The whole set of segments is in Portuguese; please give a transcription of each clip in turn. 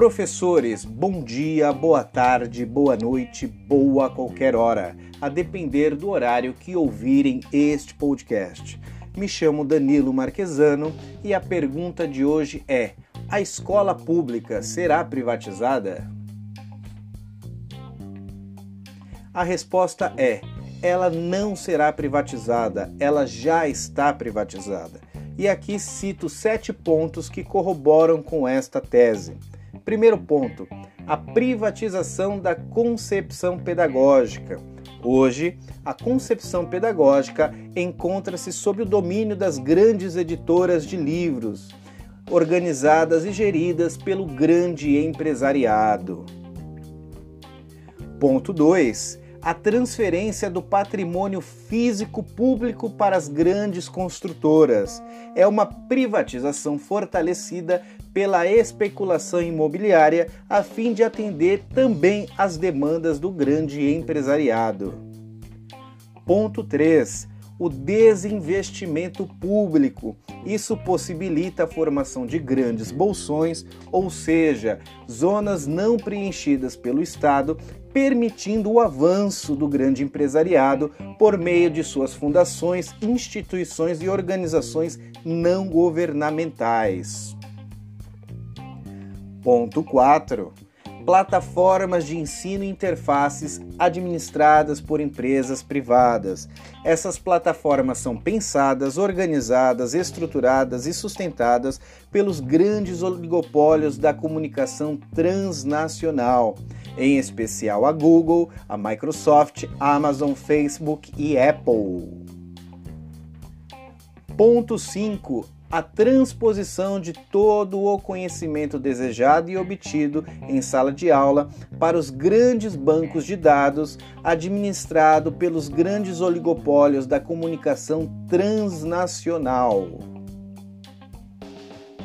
Professores, bom dia, boa tarde, boa noite, boa qualquer hora, a depender do horário que ouvirem este podcast. Me chamo Danilo Marquesano e a pergunta de hoje é: a escola pública será privatizada? A resposta é: ela não será privatizada, ela já está privatizada. E aqui cito sete pontos que corroboram com esta tese. Primeiro ponto: a privatização da concepção pedagógica. Hoje, a concepção pedagógica encontra-se sob o domínio das grandes editoras de livros, organizadas e geridas pelo grande empresariado. Ponto 2 a transferência do patrimônio físico público para as grandes construtoras. É uma privatização fortalecida pela especulação imobiliária a fim de atender também às demandas do grande empresariado. Ponto 3 o desinvestimento público. Isso possibilita a formação de grandes bolsões, ou seja, zonas não preenchidas pelo Estado, permitindo o avanço do grande empresariado por meio de suas fundações, instituições e organizações não governamentais. Ponto 4 plataformas de ensino e interfaces administradas por empresas privadas. Essas plataformas são pensadas, organizadas, estruturadas e sustentadas pelos grandes oligopólios da comunicação transnacional, em especial a Google, a Microsoft, Amazon, Facebook e Apple. Ponto 5 a transposição de todo o conhecimento desejado e obtido em sala de aula para os grandes bancos de dados administrado pelos grandes oligopólios da comunicação transnacional.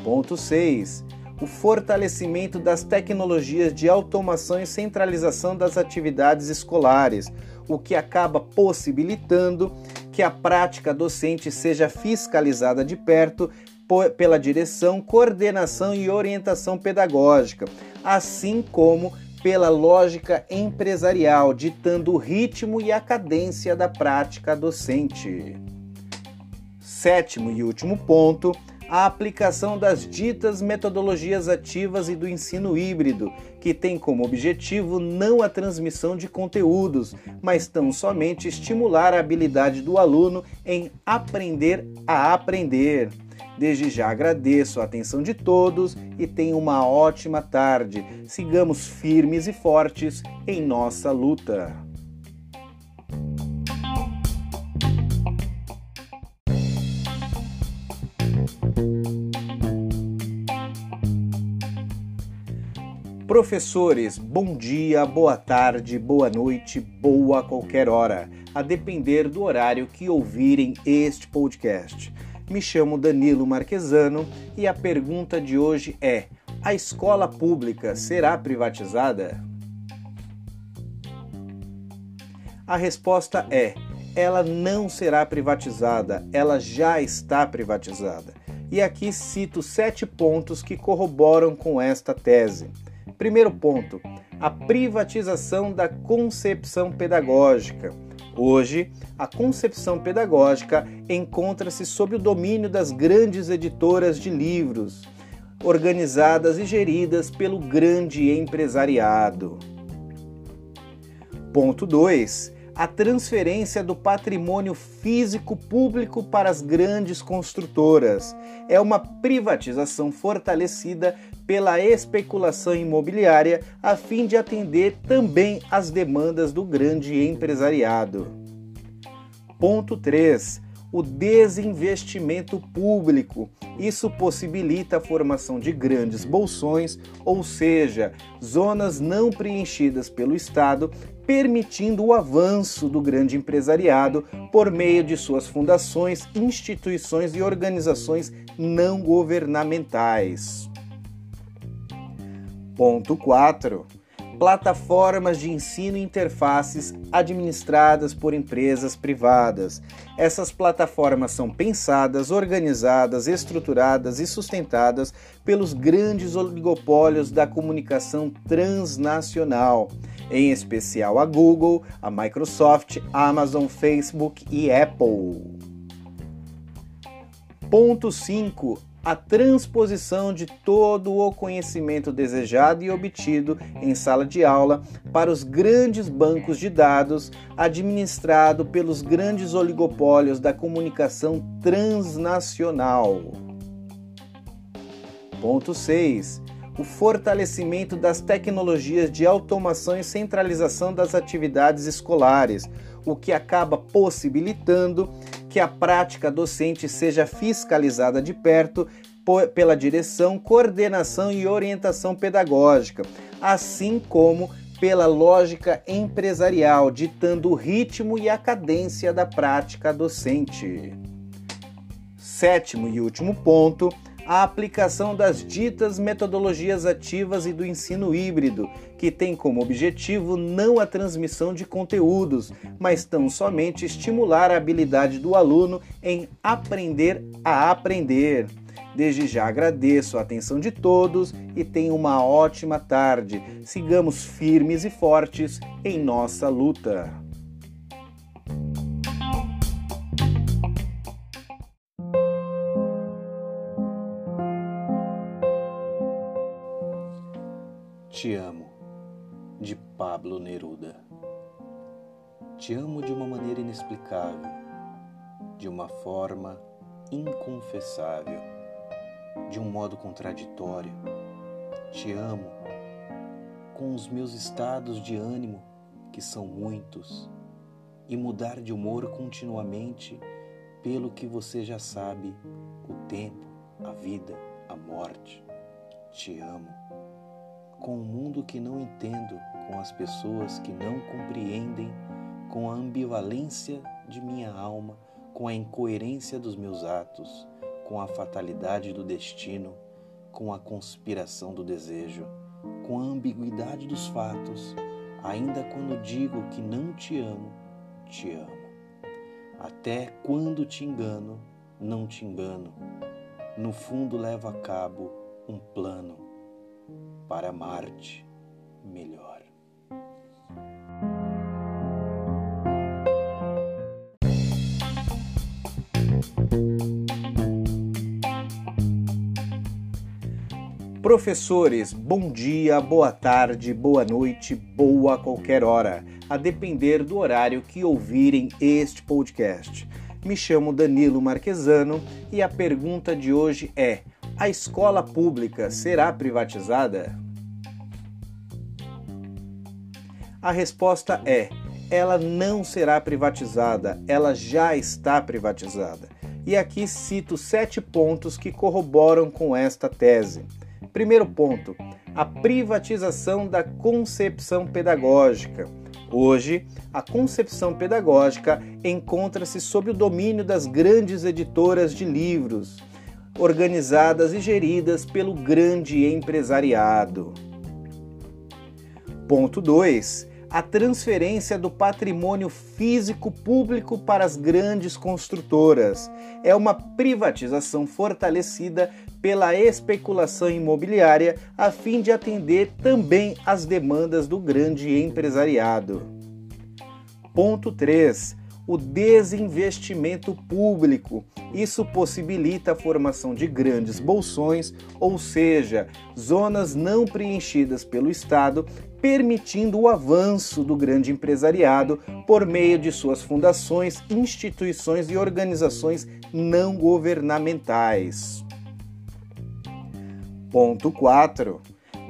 Ponto 6 o fortalecimento das tecnologias de automação e centralização das atividades escolares, o que acaba possibilitando que a prática docente seja fiscalizada de perto pela direção, coordenação e orientação pedagógica, assim como pela lógica empresarial, ditando o ritmo e a cadência da prática docente. Sétimo e último ponto a aplicação das ditas metodologias ativas e do ensino híbrido, que tem como objetivo não a transmissão de conteúdos, mas tão somente estimular a habilidade do aluno em aprender a aprender. Desde já agradeço a atenção de todos e tenham uma ótima tarde. Sigamos firmes e fortes em nossa luta. Professores, bom dia, boa tarde, boa noite, boa qualquer hora, a depender do horário que ouvirem este podcast. Me chamo Danilo Marquesano e a pergunta de hoje é: a escola pública será privatizada? A resposta é: ela não será privatizada, ela já está privatizada. E aqui cito sete pontos que corroboram com esta tese. Primeiro ponto: a privatização da concepção pedagógica. Hoje, a concepção pedagógica encontra-se sob o domínio das grandes editoras de livros, organizadas e geridas pelo grande empresariado. Ponto 2 a transferência do patrimônio físico público para as grandes construtoras. É uma privatização fortalecida pela especulação imobiliária a fim de atender também às demandas do grande empresariado. Ponto 3 o desinvestimento público. Isso possibilita a formação de grandes bolsões, ou seja, zonas não preenchidas pelo Estado, permitindo o avanço do grande empresariado por meio de suas fundações, instituições e organizações não governamentais. Ponto 4 plataformas de ensino e interfaces administradas por empresas privadas. Essas plataformas são pensadas, organizadas, estruturadas e sustentadas pelos grandes oligopólios da comunicação transnacional, em especial a Google, a Microsoft, Amazon, Facebook e Apple. Ponto 5 a transposição de todo o conhecimento desejado e obtido em sala de aula para os grandes bancos de dados administrado pelos grandes oligopólios da comunicação transnacional. Ponto 6 o fortalecimento das tecnologias de automação e centralização das atividades escolares, o que acaba possibilitando que a prática docente seja fiscalizada de perto pela direção, coordenação e orientação pedagógica, assim como pela lógica empresarial, ditando o ritmo e a cadência da prática docente. Sétimo e último ponto, a aplicação das ditas metodologias ativas e do ensino híbrido, que tem como objetivo não a transmissão de conteúdos, mas tão somente estimular a habilidade do aluno em aprender a aprender. Desde já agradeço a atenção de todos e tenham uma ótima tarde. Sigamos firmes e fortes em nossa luta. Pablo Neruda. Te amo de uma maneira inexplicável, de uma forma inconfessável, de um modo contraditório. Te amo com os meus estados de ânimo, que são muitos, e mudar de humor continuamente pelo que você já sabe: o tempo, a vida, a morte. Te amo com o mundo que não entendo, com as pessoas que não compreendem, com a ambivalência de minha alma, com a incoerência dos meus atos, com a fatalidade do destino, com a conspiração do desejo, com a ambiguidade dos fatos, ainda quando digo que não te amo, te amo. Até quando te engano, não te engano. No fundo levo a cabo um plano para amar-te melhor. Professores, bom dia, boa tarde, boa noite, boa qualquer hora, a depender do horário que ouvirem este podcast. Me chamo Danilo Marquesano e a pergunta de hoje é: a escola pública será privatizada? A resposta é: ela não será privatizada, ela já está privatizada. E aqui cito sete pontos que corroboram com esta tese. Primeiro ponto: a privatização da concepção pedagógica. Hoje, a concepção pedagógica encontra-se sob o domínio das grandes editoras de livros organizadas e geridas pelo grande empresariado. Ponto 2. A transferência do patrimônio físico público para as grandes construtoras é uma privatização fortalecida pela especulação imobiliária a fim de atender também às demandas do grande empresariado. Ponto 3 o desinvestimento público. Isso possibilita a formação de grandes bolsões, ou seja, zonas não preenchidas pelo Estado, permitindo o avanço do grande empresariado por meio de suas fundações, instituições e organizações não governamentais. Ponto 4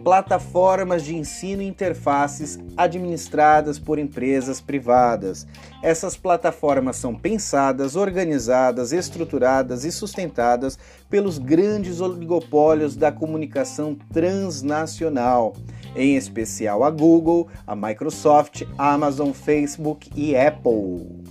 plataformas de ensino e interfaces administradas por empresas privadas. Essas plataformas são pensadas, organizadas, estruturadas e sustentadas pelos grandes oligopólios da comunicação transnacional, em especial a Google, a Microsoft, Amazon, Facebook e Apple.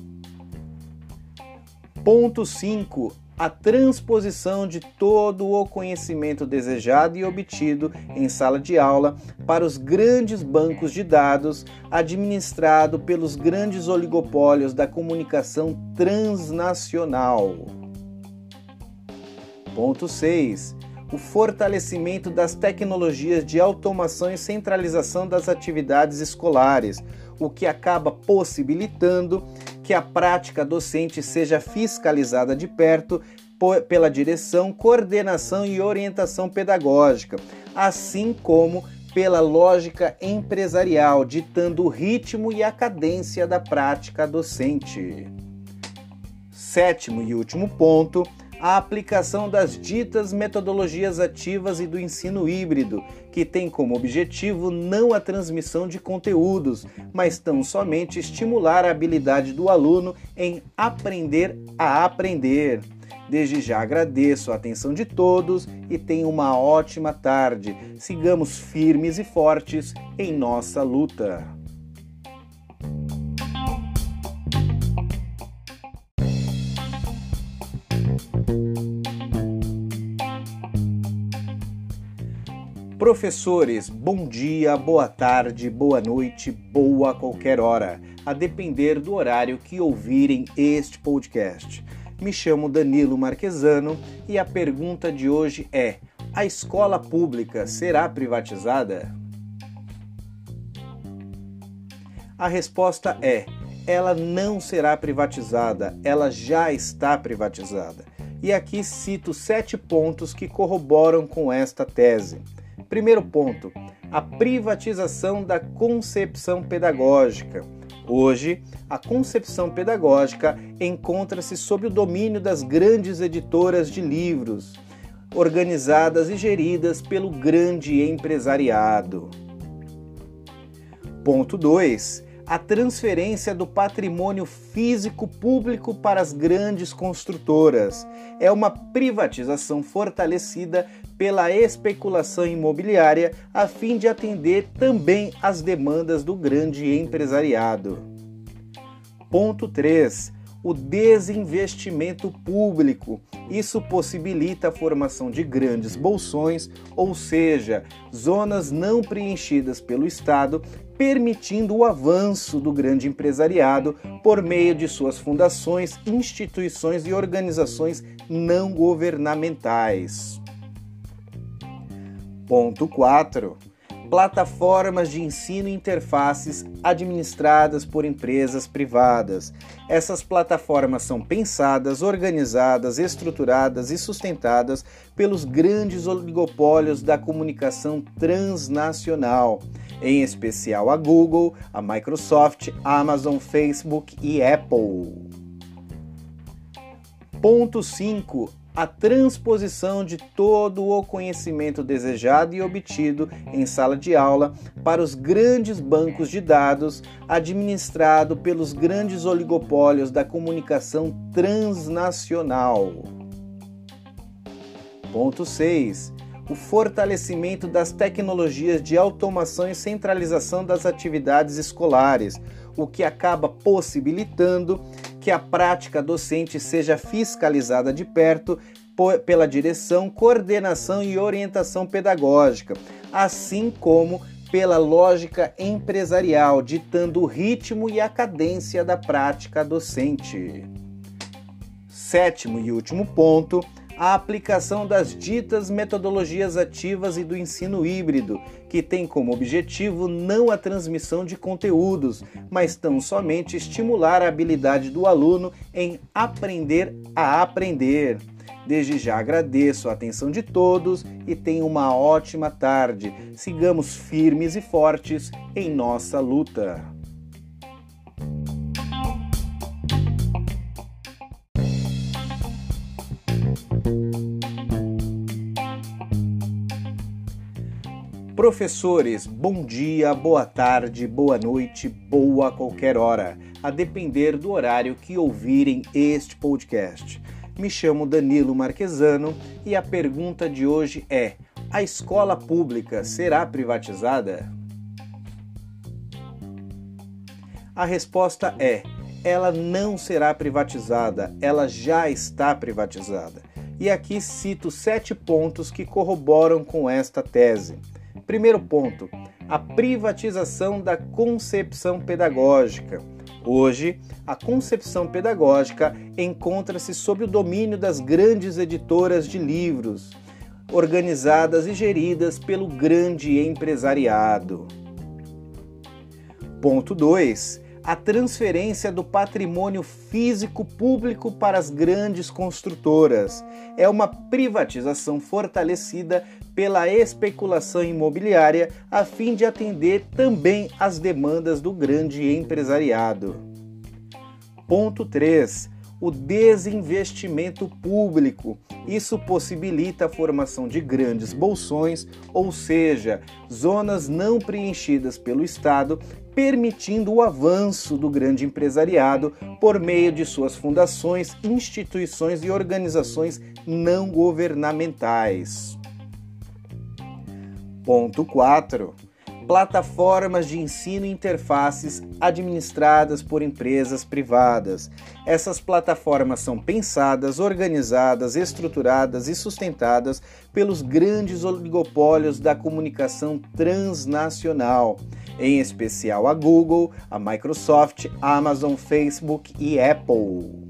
Ponto 5 a transposição de todo o conhecimento desejado e obtido em sala de aula para os grandes bancos de dados administrado pelos grandes oligopólios da comunicação transnacional. Ponto 6. O fortalecimento das tecnologias de automação e centralização das atividades escolares, o que acaba possibilitando que a prática docente seja fiscalizada de perto pela direção, coordenação e orientação pedagógica, assim como pela lógica empresarial, ditando o ritmo e a cadência da prática docente. Sétimo e último ponto, a aplicação das ditas metodologias ativas e do ensino híbrido, que tem como objetivo não a transmissão de conteúdos, mas tão somente estimular a habilidade do aluno em aprender a aprender. Desde já agradeço a atenção de todos e tenham uma ótima tarde. Sigamos firmes e fortes em nossa luta. Professores, bom dia, boa tarde, boa noite, boa qualquer hora, a depender do horário que ouvirem este podcast. Me chamo Danilo Marquesano e a pergunta de hoje é: a escola pública será privatizada? A resposta é: ela não será privatizada, ela já está privatizada. E aqui cito sete pontos que corroboram com esta tese. Primeiro ponto: a privatização da concepção pedagógica. Hoje, a concepção pedagógica encontra-se sob o domínio das grandes editoras de livros, organizadas e geridas pelo grande empresariado. Ponto 2 a transferência do patrimônio físico público para as grandes construtoras. É uma privatização fortalecida pela especulação imobiliária a fim de atender também às demandas do grande empresariado. Ponto 3 o desinvestimento público. Isso possibilita a formação de grandes bolsões, ou seja, zonas não preenchidas pelo Estado, permitindo o avanço do grande empresariado por meio de suas fundações, instituições e organizações não governamentais. Ponto 4 plataformas de ensino e interfaces administradas por empresas privadas. Essas plataformas são pensadas, organizadas, estruturadas e sustentadas pelos grandes oligopólios da comunicação transnacional, em especial a Google, a Microsoft, Amazon, Facebook e Apple. Ponto 5 a transposição de todo o conhecimento desejado e obtido em sala de aula para os grandes bancos de dados administrado pelos grandes oligopólios da comunicação transnacional. Ponto 6 o fortalecimento das tecnologias de automação e centralização das atividades escolares, o que acaba possibilitando que a prática docente seja fiscalizada de perto pela direção, coordenação e orientação pedagógica, assim como pela lógica empresarial, ditando o ritmo e a cadência da prática docente. Sétimo e último ponto a aplicação das ditas metodologias ativas e do ensino híbrido, que tem como objetivo não a transmissão de conteúdos, mas tão somente estimular a habilidade do aluno em aprender a aprender. Desde já agradeço a atenção de todos e tenham uma ótima tarde. Sigamos firmes e fortes em nossa luta. Professores, bom dia, boa tarde, boa noite, boa qualquer hora, a depender do horário que ouvirem este podcast. Me chamo Danilo Marquesano e a pergunta de hoje é: a escola pública será privatizada? A resposta é: ela não será privatizada, ela já está privatizada. E aqui cito sete pontos que corroboram com esta tese. Primeiro ponto: a privatização da concepção pedagógica. Hoje, a concepção pedagógica encontra-se sob o domínio das grandes editoras de livros, organizadas e geridas pelo grande empresariado. Ponto 2. A transferência do patrimônio físico público para as grandes construtoras é uma privatização fortalecida pela especulação imobiliária a fim de atender também às demandas do grande empresariado. Ponto 3. O desinvestimento público. Isso possibilita a formação de grandes bolsões, ou seja, zonas não preenchidas pelo Estado, permitindo o avanço do grande empresariado por meio de suas fundações, instituições e organizações não governamentais. Ponto 4. Plataformas de ensino e interfaces administradas por empresas privadas. Essas plataformas são pensadas, organizadas, estruturadas e sustentadas pelos grandes oligopólios da comunicação transnacional, em especial a Google, a Microsoft, Amazon, Facebook e Apple.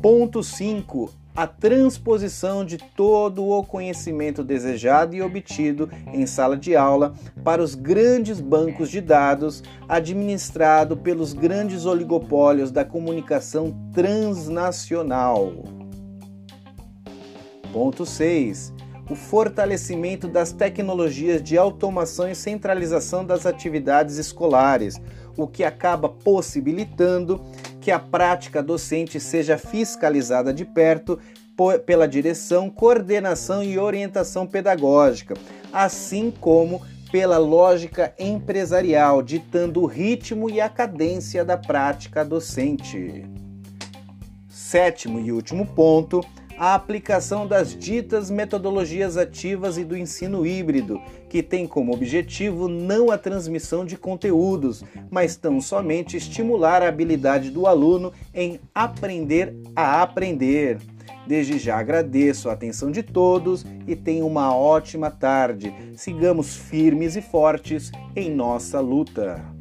Ponto 5 a transposição de todo o conhecimento desejado e obtido em sala de aula para os grandes bancos de dados administrado pelos grandes oligopólios da comunicação transnacional. Ponto 6 o fortalecimento das tecnologias de automação e centralização das atividades escolares, o que acaba possibilitando que a prática docente seja fiscalizada de perto pela direção, coordenação e orientação pedagógica, assim como pela lógica empresarial, ditando o ritmo e a cadência da prática docente. Sétimo e último ponto, a aplicação das ditas metodologias ativas e do ensino híbrido, que tem como objetivo não a transmissão de conteúdos, mas tão somente estimular a habilidade do aluno em aprender a aprender. Desde já agradeço a atenção de todos e tenham uma ótima tarde. Sigamos firmes e fortes em nossa luta.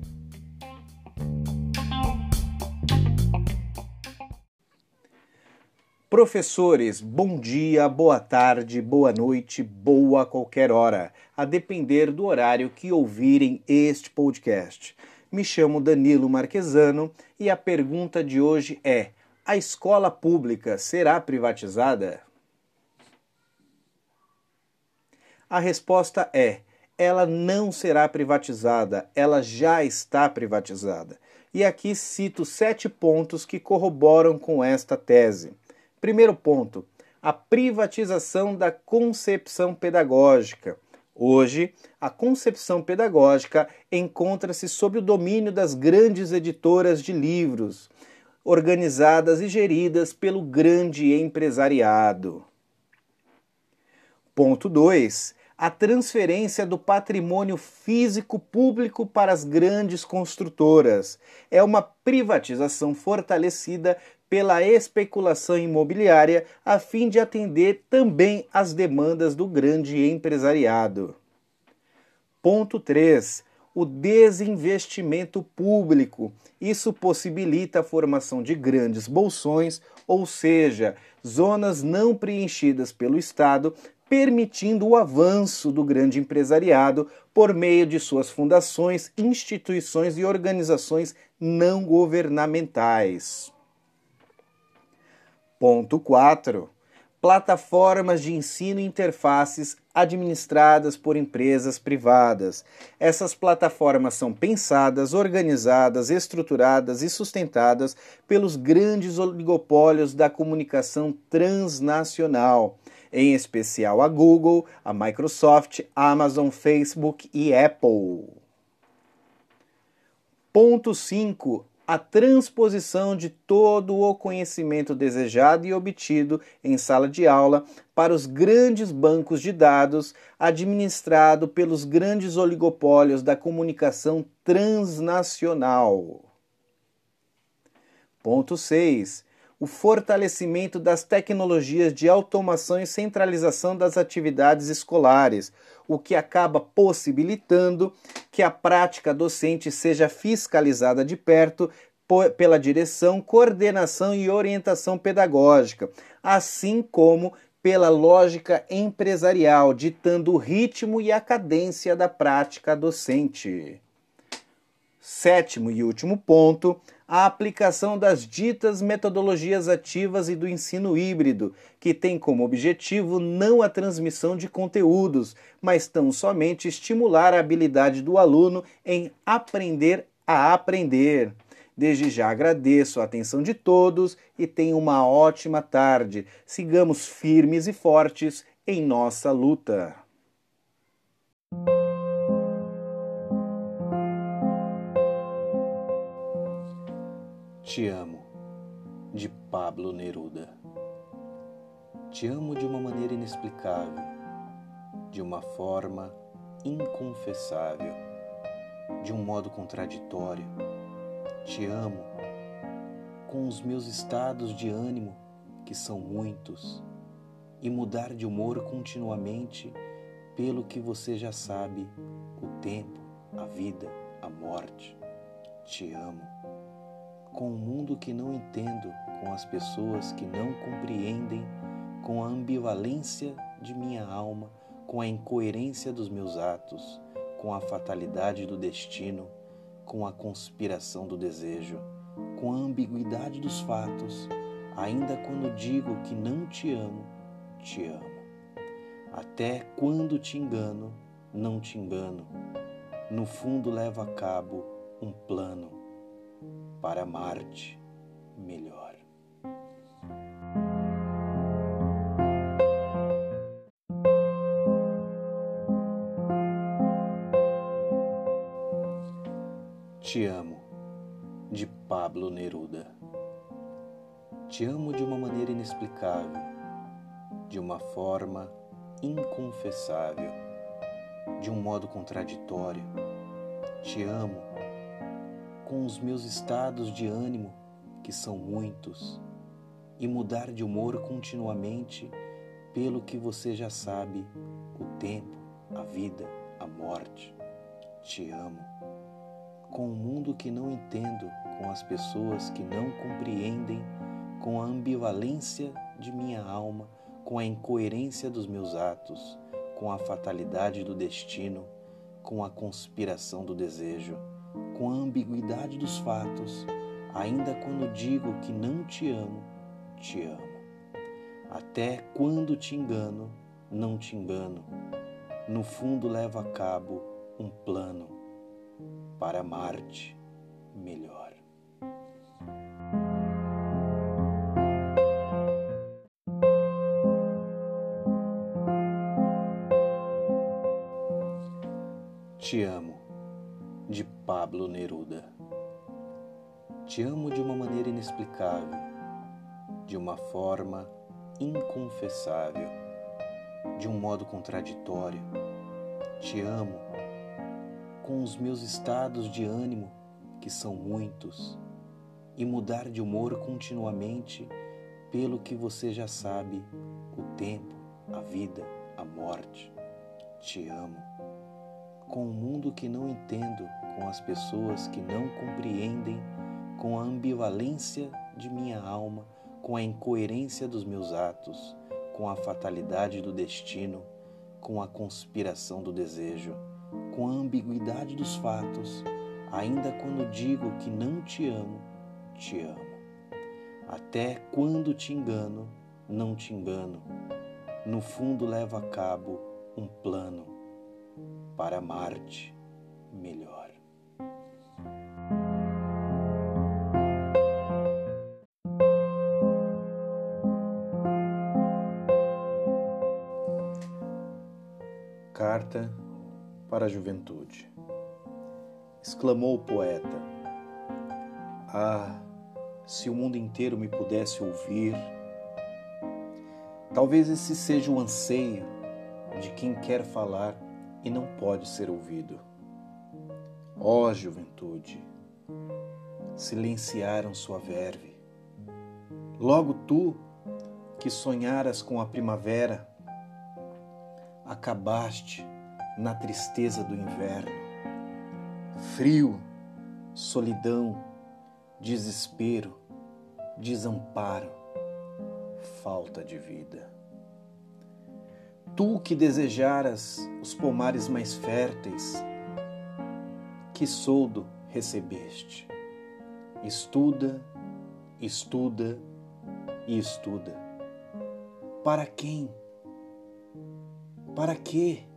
Professores, bom dia, boa tarde, boa noite, boa qualquer hora, a depender do horário que ouvirem este podcast. Me chamo Danilo Marquesano e a pergunta de hoje é: a escola pública será privatizada? A resposta é: ela não será privatizada, ela já está privatizada. E aqui cito sete pontos que corroboram com esta tese. Primeiro ponto: a privatização da concepção pedagógica. Hoje, a concepção pedagógica encontra-se sob o domínio das grandes editoras de livros, organizadas e geridas pelo grande empresariado. Ponto 2. A transferência do patrimônio físico público para as grandes construtoras é uma privatização fortalecida pela especulação imobiliária a fim de atender também às demandas do grande empresariado. Ponto 3. O desinvestimento público. Isso possibilita a formação de grandes bolsões, ou seja, zonas não preenchidas pelo Estado, permitindo o avanço do grande empresariado por meio de suas fundações, instituições e organizações não governamentais. Ponto 4. Plataformas de ensino e interfaces administradas por empresas privadas. Essas plataformas são pensadas, organizadas, estruturadas e sustentadas pelos grandes oligopólios da comunicação transnacional, em especial a Google, a Microsoft, Amazon, Facebook e Apple. Ponto 5 a transposição de todo o conhecimento desejado e obtido em sala de aula para os grandes bancos de dados administrado pelos grandes oligopólios da comunicação transnacional. Ponto 6. O fortalecimento das tecnologias de automação e centralização das atividades escolares, o que acaba possibilitando que a prática docente seja fiscalizada de perto pela direção, coordenação e orientação pedagógica, assim como pela lógica empresarial, ditando o ritmo e a cadência da prática docente. Sétimo e último ponto, a aplicação das ditas metodologias ativas e do ensino híbrido, que tem como objetivo não a transmissão de conteúdos, mas tão somente estimular a habilidade do aluno em aprender a aprender. Desde já agradeço a atenção de todos e tenham uma ótima tarde. Sigamos firmes e fortes em nossa luta. Te amo, de Pablo Neruda. Te amo de uma maneira inexplicável, de uma forma inconfessável, de um modo contraditório. Te amo com os meus estados de ânimo, que são muitos, e mudar de humor continuamente pelo que você já sabe: o tempo, a vida, a morte. Te amo com o mundo que não entendo, com as pessoas que não compreendem, com a ambivalência de minha alma, com a incoerência dos meus atos, com a fatalidade do destino, com a conspiração do desejo, com a ambiguidade dos fatos, ainda quando digo que não te amo, te amo. Até quando te engano, não te engano. No fundo levo a cabo um plano para amar-te melhor. Te amo, de Pablo Neruda. Te amo de uma maneira inexplicável, de uma forma inconfessável, de um modo contraditório. Te amo com os meus estados de ânimo, que são muitos, e mudar de humor continuamente pelo que você já sabe, o tempo, a vida, a morte. Te amo. Com o mundo que não entendo, com as pessoas que não compreendem, com a ambivalência de minha alma, com a incoerência dos meus atos, com a fatalidade do destino, com a conspiração do desejo com a ambiguidade dos fatos, ainda quando digo que não te amo, te amo. Até quando te engano, não te engano. No fundo levo a cabo um plano para amar-te melhor. Pablo Neruda. Te amo de uma maneira inexplicável, de uma forma inconfessável, de um modo contraditório. Te amo com os meus estados de ânimo, que são muitos, e mudar de humor continuamente pelo que você já sabe, o tempo, a vida, a morte. Te amo com o mundo que não entendo, com as pessoas que não compreendem, com a ambivalência de minha alma, com a incoerência dos meus atos, com a fatalidade do destino, com a conspiração do desejo, com a ambiguidade dos fatos, ainda quando digo que não te amo, te amo. Até quando te engano, não te engano. No fundo levo a cabo um plano para amar-te melhor. Carta para a Juventude. Exclamou o poeta: Ah, se o mundo inteiro me pudesse ouvir! Talvez esse seja o anseio de quem quer falar e não pode ser ouvido. Ó oh, juventude, silenciaram sua verve, Logo tu, que sonharas com a primavera, acabaste na tristeza do inverno. Frio, solidão, desespero, desamparo, falta de vida. Tu que desejaras os pomares mais férteis, que soldo recebeste. Estuda, estuda e estuda. Para quem? Para quê?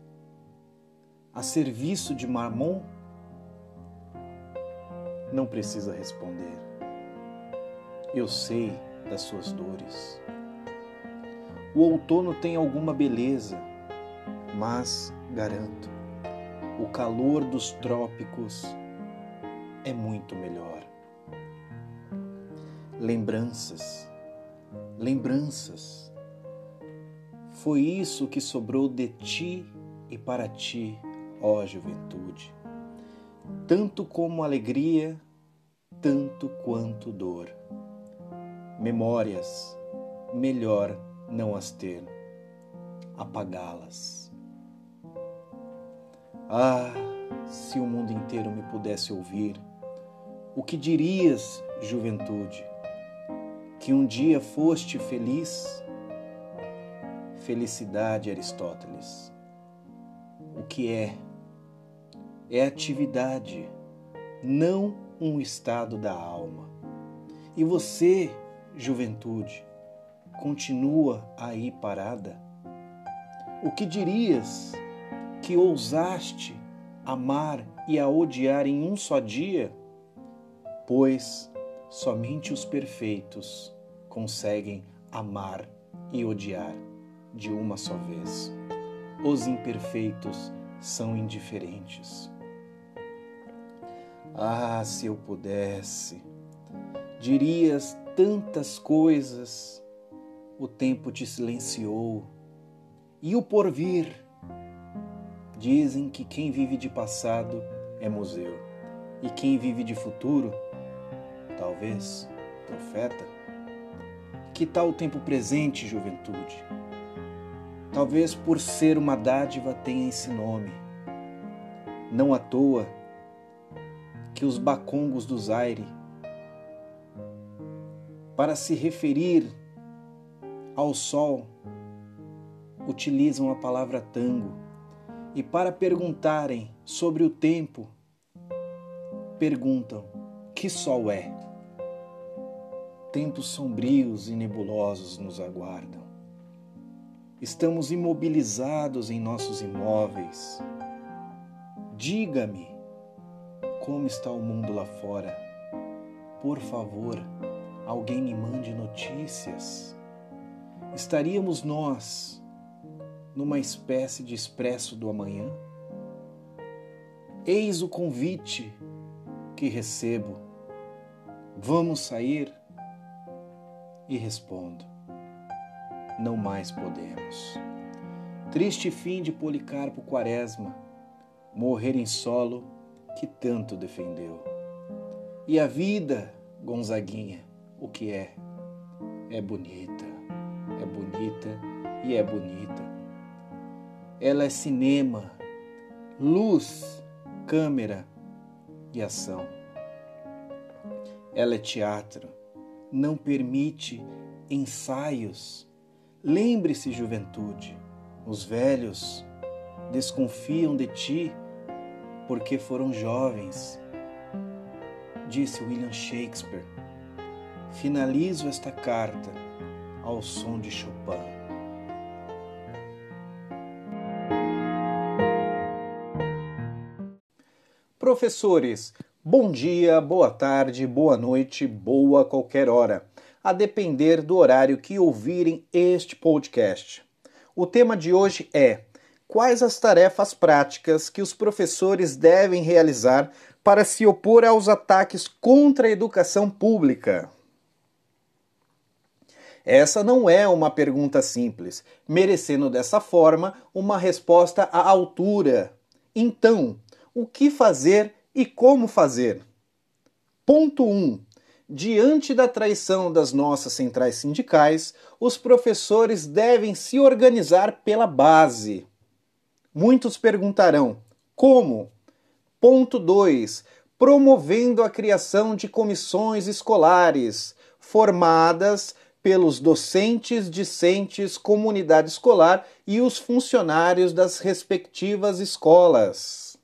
A serviço de Marmon? Não precisa responder. Eu sei das suas dores. O outono tem alguma beleza, mas garanto, o calor dos trópicos é muito melhor. Lembranças, lembranças. Foi isso que sobrou de ti e para ti, ó juventude. Tanto como alegria, tanto quanto dor. Memórias, melhor não as ter, apagá-las. Ah, se o mundo inteiro me pudesse ouvir, o que dirias, juventude? Que um dia foste feliz? Felicidade, Aristóteles. O que é? É atividade, não um estado da alma. E você, juventude, continua aí parada? O que dirias que ousaste amar e a odiar em um só dia? Pois somente os perfeitos conseguem amar e odiar de uma só vez. Os imperfeitos são indiferentes. Ah, se eu pudesse, dirias tantas coisas, o tempo te silenciou. E o porvir? Dizem que quem vive de passado é museu, e quem vive de futuro, talvez profeta. Que tal o tempo presente, juventude? Talvez por ser uma dádiva tenha esse nome. Não à toa que os bacongos do Zaire, para se referir ao sol, utilizam a palavra tango e para perguntarem sobre o tempo, perguntam: que sol é? Tempos sombrios e nebulosos nos aguardam. Estamos imobilizados em nossos imóveis. Diga-me como está o mundo lá fora. Por favor, alguém me mande notícias. Estaríamos nós numa espécie de expresso do amanhã? Eis o convite que recebo. Vamos sair? E respondo: Não mais podemos. Triste fim de Policarpo Quaresma, morrer em solo que tanto defendeu. E a vida, Gonzaguinha, o que é? É bonita, é bonita e é bonita ela é cinema, luz, câmera e ação. Ela é teatro, não permite ensaios. Lembre-se, juventude, os velhos desconfiam de ti porque foram jovens. Disse William Shakespeare. Finalizo esta carta ao som de Chopin. Professores, bom dia, boa tarde, boa noite, boa qualquer hora, a depender do horário que ouvirem este podcast. O tema de hoje é: quais as tarefas práticas que os professores devem realizar para se opor aos ataques contra a educação pública? Essa não é uma pergunta simples, merecendo dessa forma uma resposta à altura. Então, o que fazer e como fazer. Ponto 1. Um, Diante da traição das nossas centrais sindicais, os professores devem se organizar pela base. Muitos perguntarão: como? Ponto 2. Promovendo a criação de comissões escolares formadas pelos docentes, discentes, comunidade escolar e os funcionários das respectivas escolas.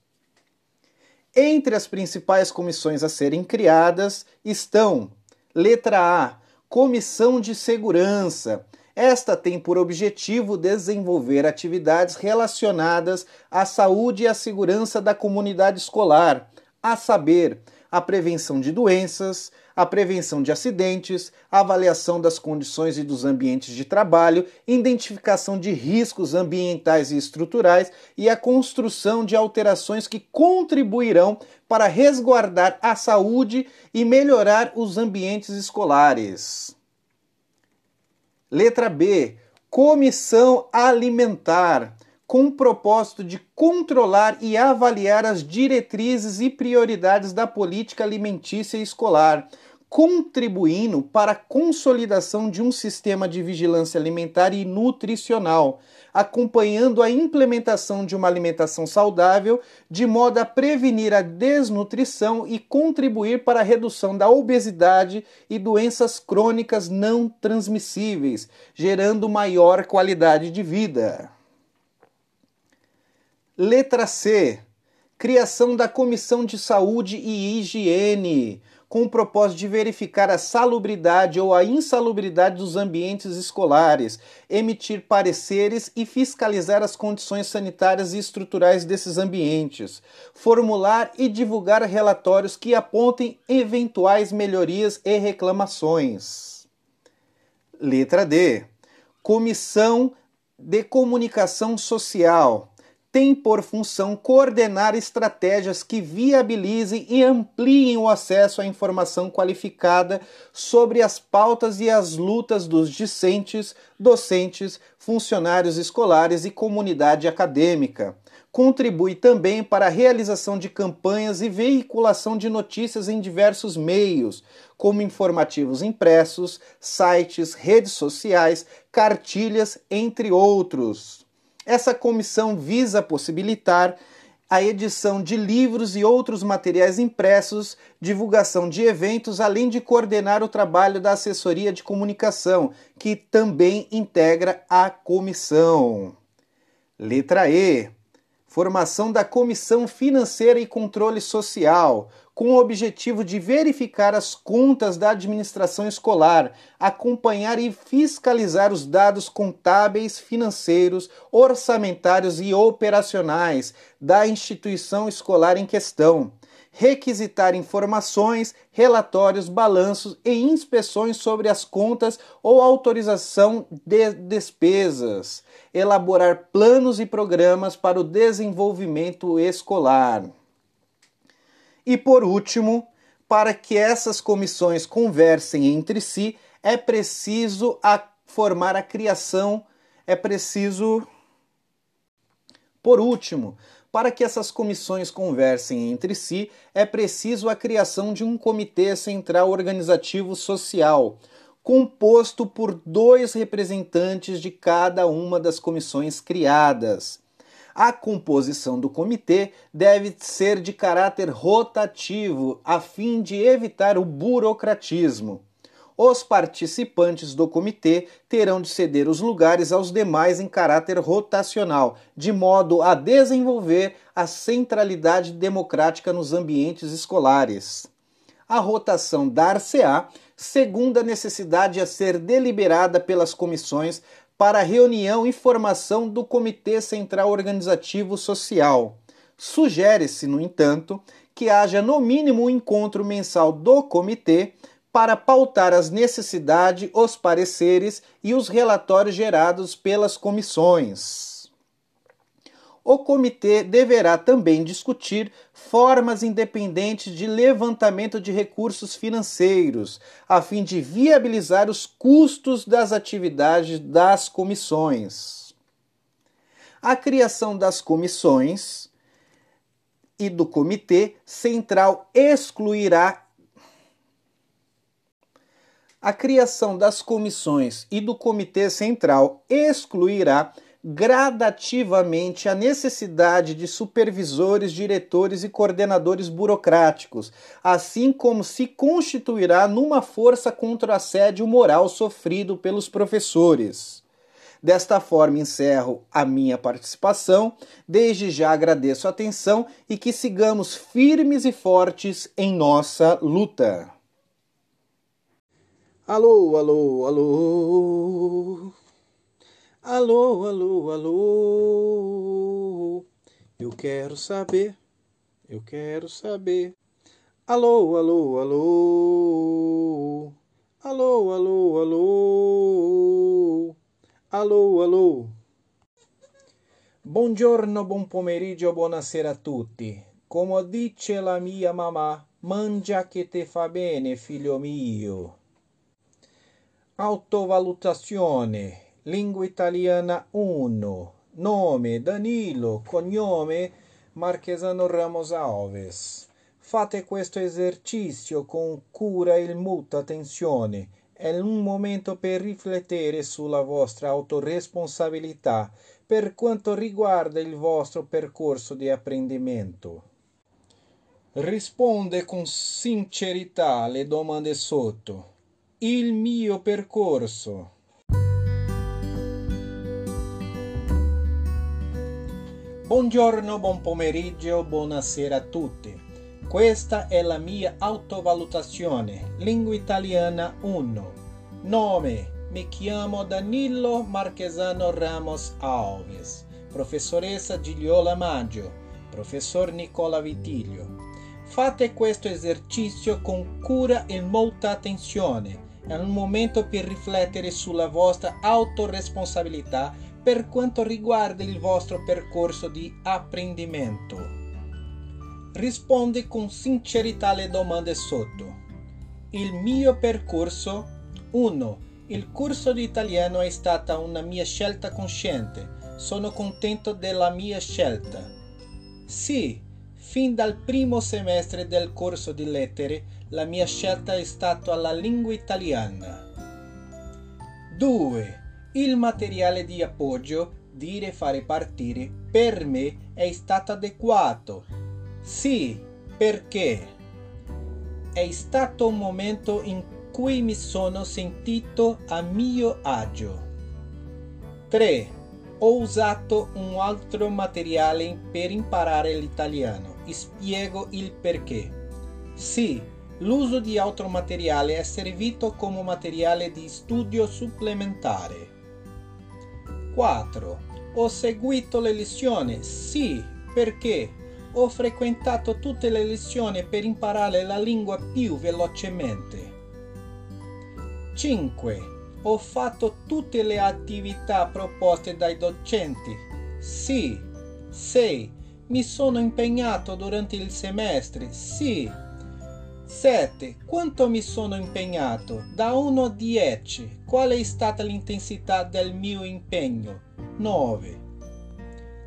Entre as principais comissões a serem criadas estão: letra A, Comissão de Segurança. Esta tem por objetivo desenvolver atividades relacionadas à saúde e à segurança da comunidade escolar, a saber, a prevenção de doenças, a prevenção de acidentes, a avaliação das condições e dos ambientes de trabalho, identificação de riscos ambientais e estruturais e a construção de alterações que contribuirão para resguardar a saúde e melhorar os ambientes escolares. Letra B. Comissão Alimentar com o propósito de controlar e avaliar as diretrizes e prioridades da política alimentícia escolar, contribuindo para a consolidação de um sistema de vigilância alimentar e nutricional, acompanhando a implementação de uma alimentação saudável, de modo a prevenir a desnutrição e contribuir para a redução da obesidade e doenças crônicas não transmissíveis, gerando maior qualidade de vida. Letra C. Criação da Comissão de Saúde e Higiene, com o propósito de verificar a salubridade ou a insalubridade dos ambientes escolares, emitir pareceres e fiscalizar as condições sanitárias e estruturais desses ambientes, formular e divulgar relatórios que apontem eventuais melhorias e reclamações. Letra D. Comissão de Comunicação Social tem por função coordenar estratégias que viabilizem e ampliem o acesso à informação qualificada sobre as pautas e as lutas dos discentes, docentes, funcionários escolares e comunidade acadêmica. Contribui também para a realização de campanhas e veiculação de notícias em diversos meios, como informativos impressos, sites, redes sociais, cartilhas, entre outros. Essa comissão visa possibilitar a edição de livros e outros materiais impressos, divulgação de eventos, além de coordenar o trabalho da assessoria de comunicação, que também integra a comissão. Letra E. Formação da Comissão Financeira e Controle Social, com o objetivo de verificar as contas da administração escolar, acompanhar e fiscalizar os dados contábeis, financeiros, orçamentários e operacionais da instituição escolar em questão, requisitar informações, relatórios, balanços e inspeções sobre as contas ou autorização de despesas, elaborar planos e programas para o desenvolvimento escolar. E por último, para que essas comissões conversem entre si, é preciso a formar a criação, é preciso. Por último, para que essas comissões conversem entre si, é preciso a criação de um comitê central organizativo social, composto por dois representantes de cada uma das comissões criadas. A composição do comitê deve ser de caráter rotativo, a fim de evitar o burocratismo. Os participantes do comitê terão de ceder os lugares aos demais em caráter rotacional, de modo a desenvolver a centralidade democrática nos ambientes escolares. A rotação dar-se-á segundo a necessidade a ser deliberada pelas comissões para reunião e formação do Comitê Central Organizativo Social. Sugere-se, no entanto, que haja no mínimo um encontro mensal do comitê para pautar as necessidades, os pareceres e os relatórios gerados pelas comissões o comitê deverá também discutir formas independentes de levantamento de recursos financeiros, a fim de viabilizar os custos das atividades das comissões. A criação das comissões e do comitê central excluirá A criação das comissões e do Comitê Central excluirá gradativamente a necessidade de supervisores, diretores e coordenadores burocráticos, assim como se constituirá numa força contra o assédio moral sofrido pelos professores. Desta forma, encerro a minha participação. Desde já agradeço a atenção e que sigamos firmes e fortes em nossa luta. Alô, alô, alô. Alô, alô, alô. Eu quero saber, eu quero saber. Alô, alô, alô. Alô, alô, alô. Alô, alô. Buongiorno, buon pomeriggio, buonasera a tutti. Come dice la mia mamma, mangia che te fa bene, figlio mio. Autovalutazione Lingua italiana 1. Nome Danilo, cognome Marchesano Ramos Alves. Fate questo esercizio con cura e molta attenzione. È un momento per riflettere sulla vostra autoresponsabilità per quanto riguarda il vostro percorso di apprendimento. Risponde con sincerità alle domande sotto. Il mio percorso Buongiorno, buon pomeriggio, buonasera a tutti. Questa è la mia autovalutazione, lingua italiana 1. Nome, mi chiamo Danilo Marchesano Ramos Alves. Professoressa Gigliola Maggio, professor Nicola Vitiglio. Fate questo esercizio con cura e molta attenzione. È un momento per riflettere sulla vostra autoresponsabilità per quanto riguarda il vostro percorso di apprendimento. Risponde con sincerità alle domande sotto. Il mio percorso 1. Il corso di italiano è stata una mia scelta cosciente. Sono contento della mia scelta. Sì, fin dal primo semestre del corso di lettere la mia scelta è stata la lingua italiana. 2 il materiale di appoggio, dire fare partire, per me è stato adeguato. Sì, perché è stato un momento in cui mi sono sentito a mio agio. 3. Ho usato un altro materiale per imparare l'italiano. Spiego il perché. Sì, l'uso di altro materiale è servito come materiale di studio supplementare. 4. Ho seguito le lezioni, sì, perché ho frequentato tutte le lezioni per imparare la lingua più velocemente. 5. Ho fatto tutte le attività proposte dai docenti. Sì. 6. Mi sono impegnato durante il semestre. Sì. 7. Quanto mi sono impegnato? Da 1 a 10. Qual è stata l'intensità del mio impegno? 9.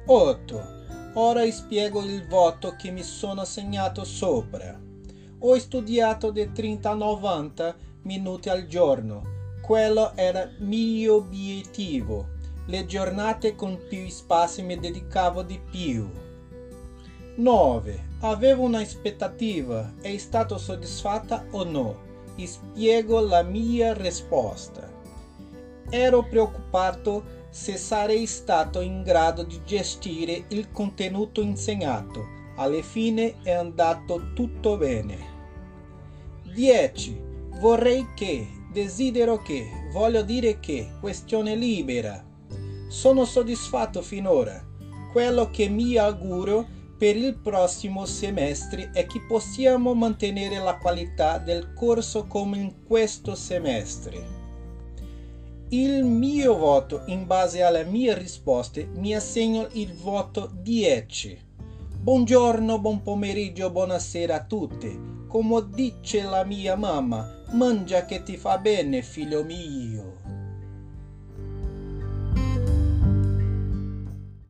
8. Ora spiego il voto che mi sono segnato sopra. Ho studiato da 30 a 90 minuti al giorno. Quello era mio obiettivo. Le giornate con più spazi mi dedicavo di più. 9. Avevo un'aspettativa. È stata soddisfatta o no? Spiego la mia risposta. Ero preoccupato se sarei stato in grado di gestire il contenuto insegnato. Alla fine è andato tutto bene. 10. Vorrei che, desidero che, voglio dire che, questione libera. Sono soddisfatto finora. Quello che mi auguro è per il prossimo semestre è che possiamo mantenere la qualità del corso come in questo semestre. Il mio voto in base alle mie risposte mi assegna il voto 10. Buongiorno, buon pomeriggio, buonasera a tutti. Come dice la mia mamma, mangia che ti fa bene, figlio mio.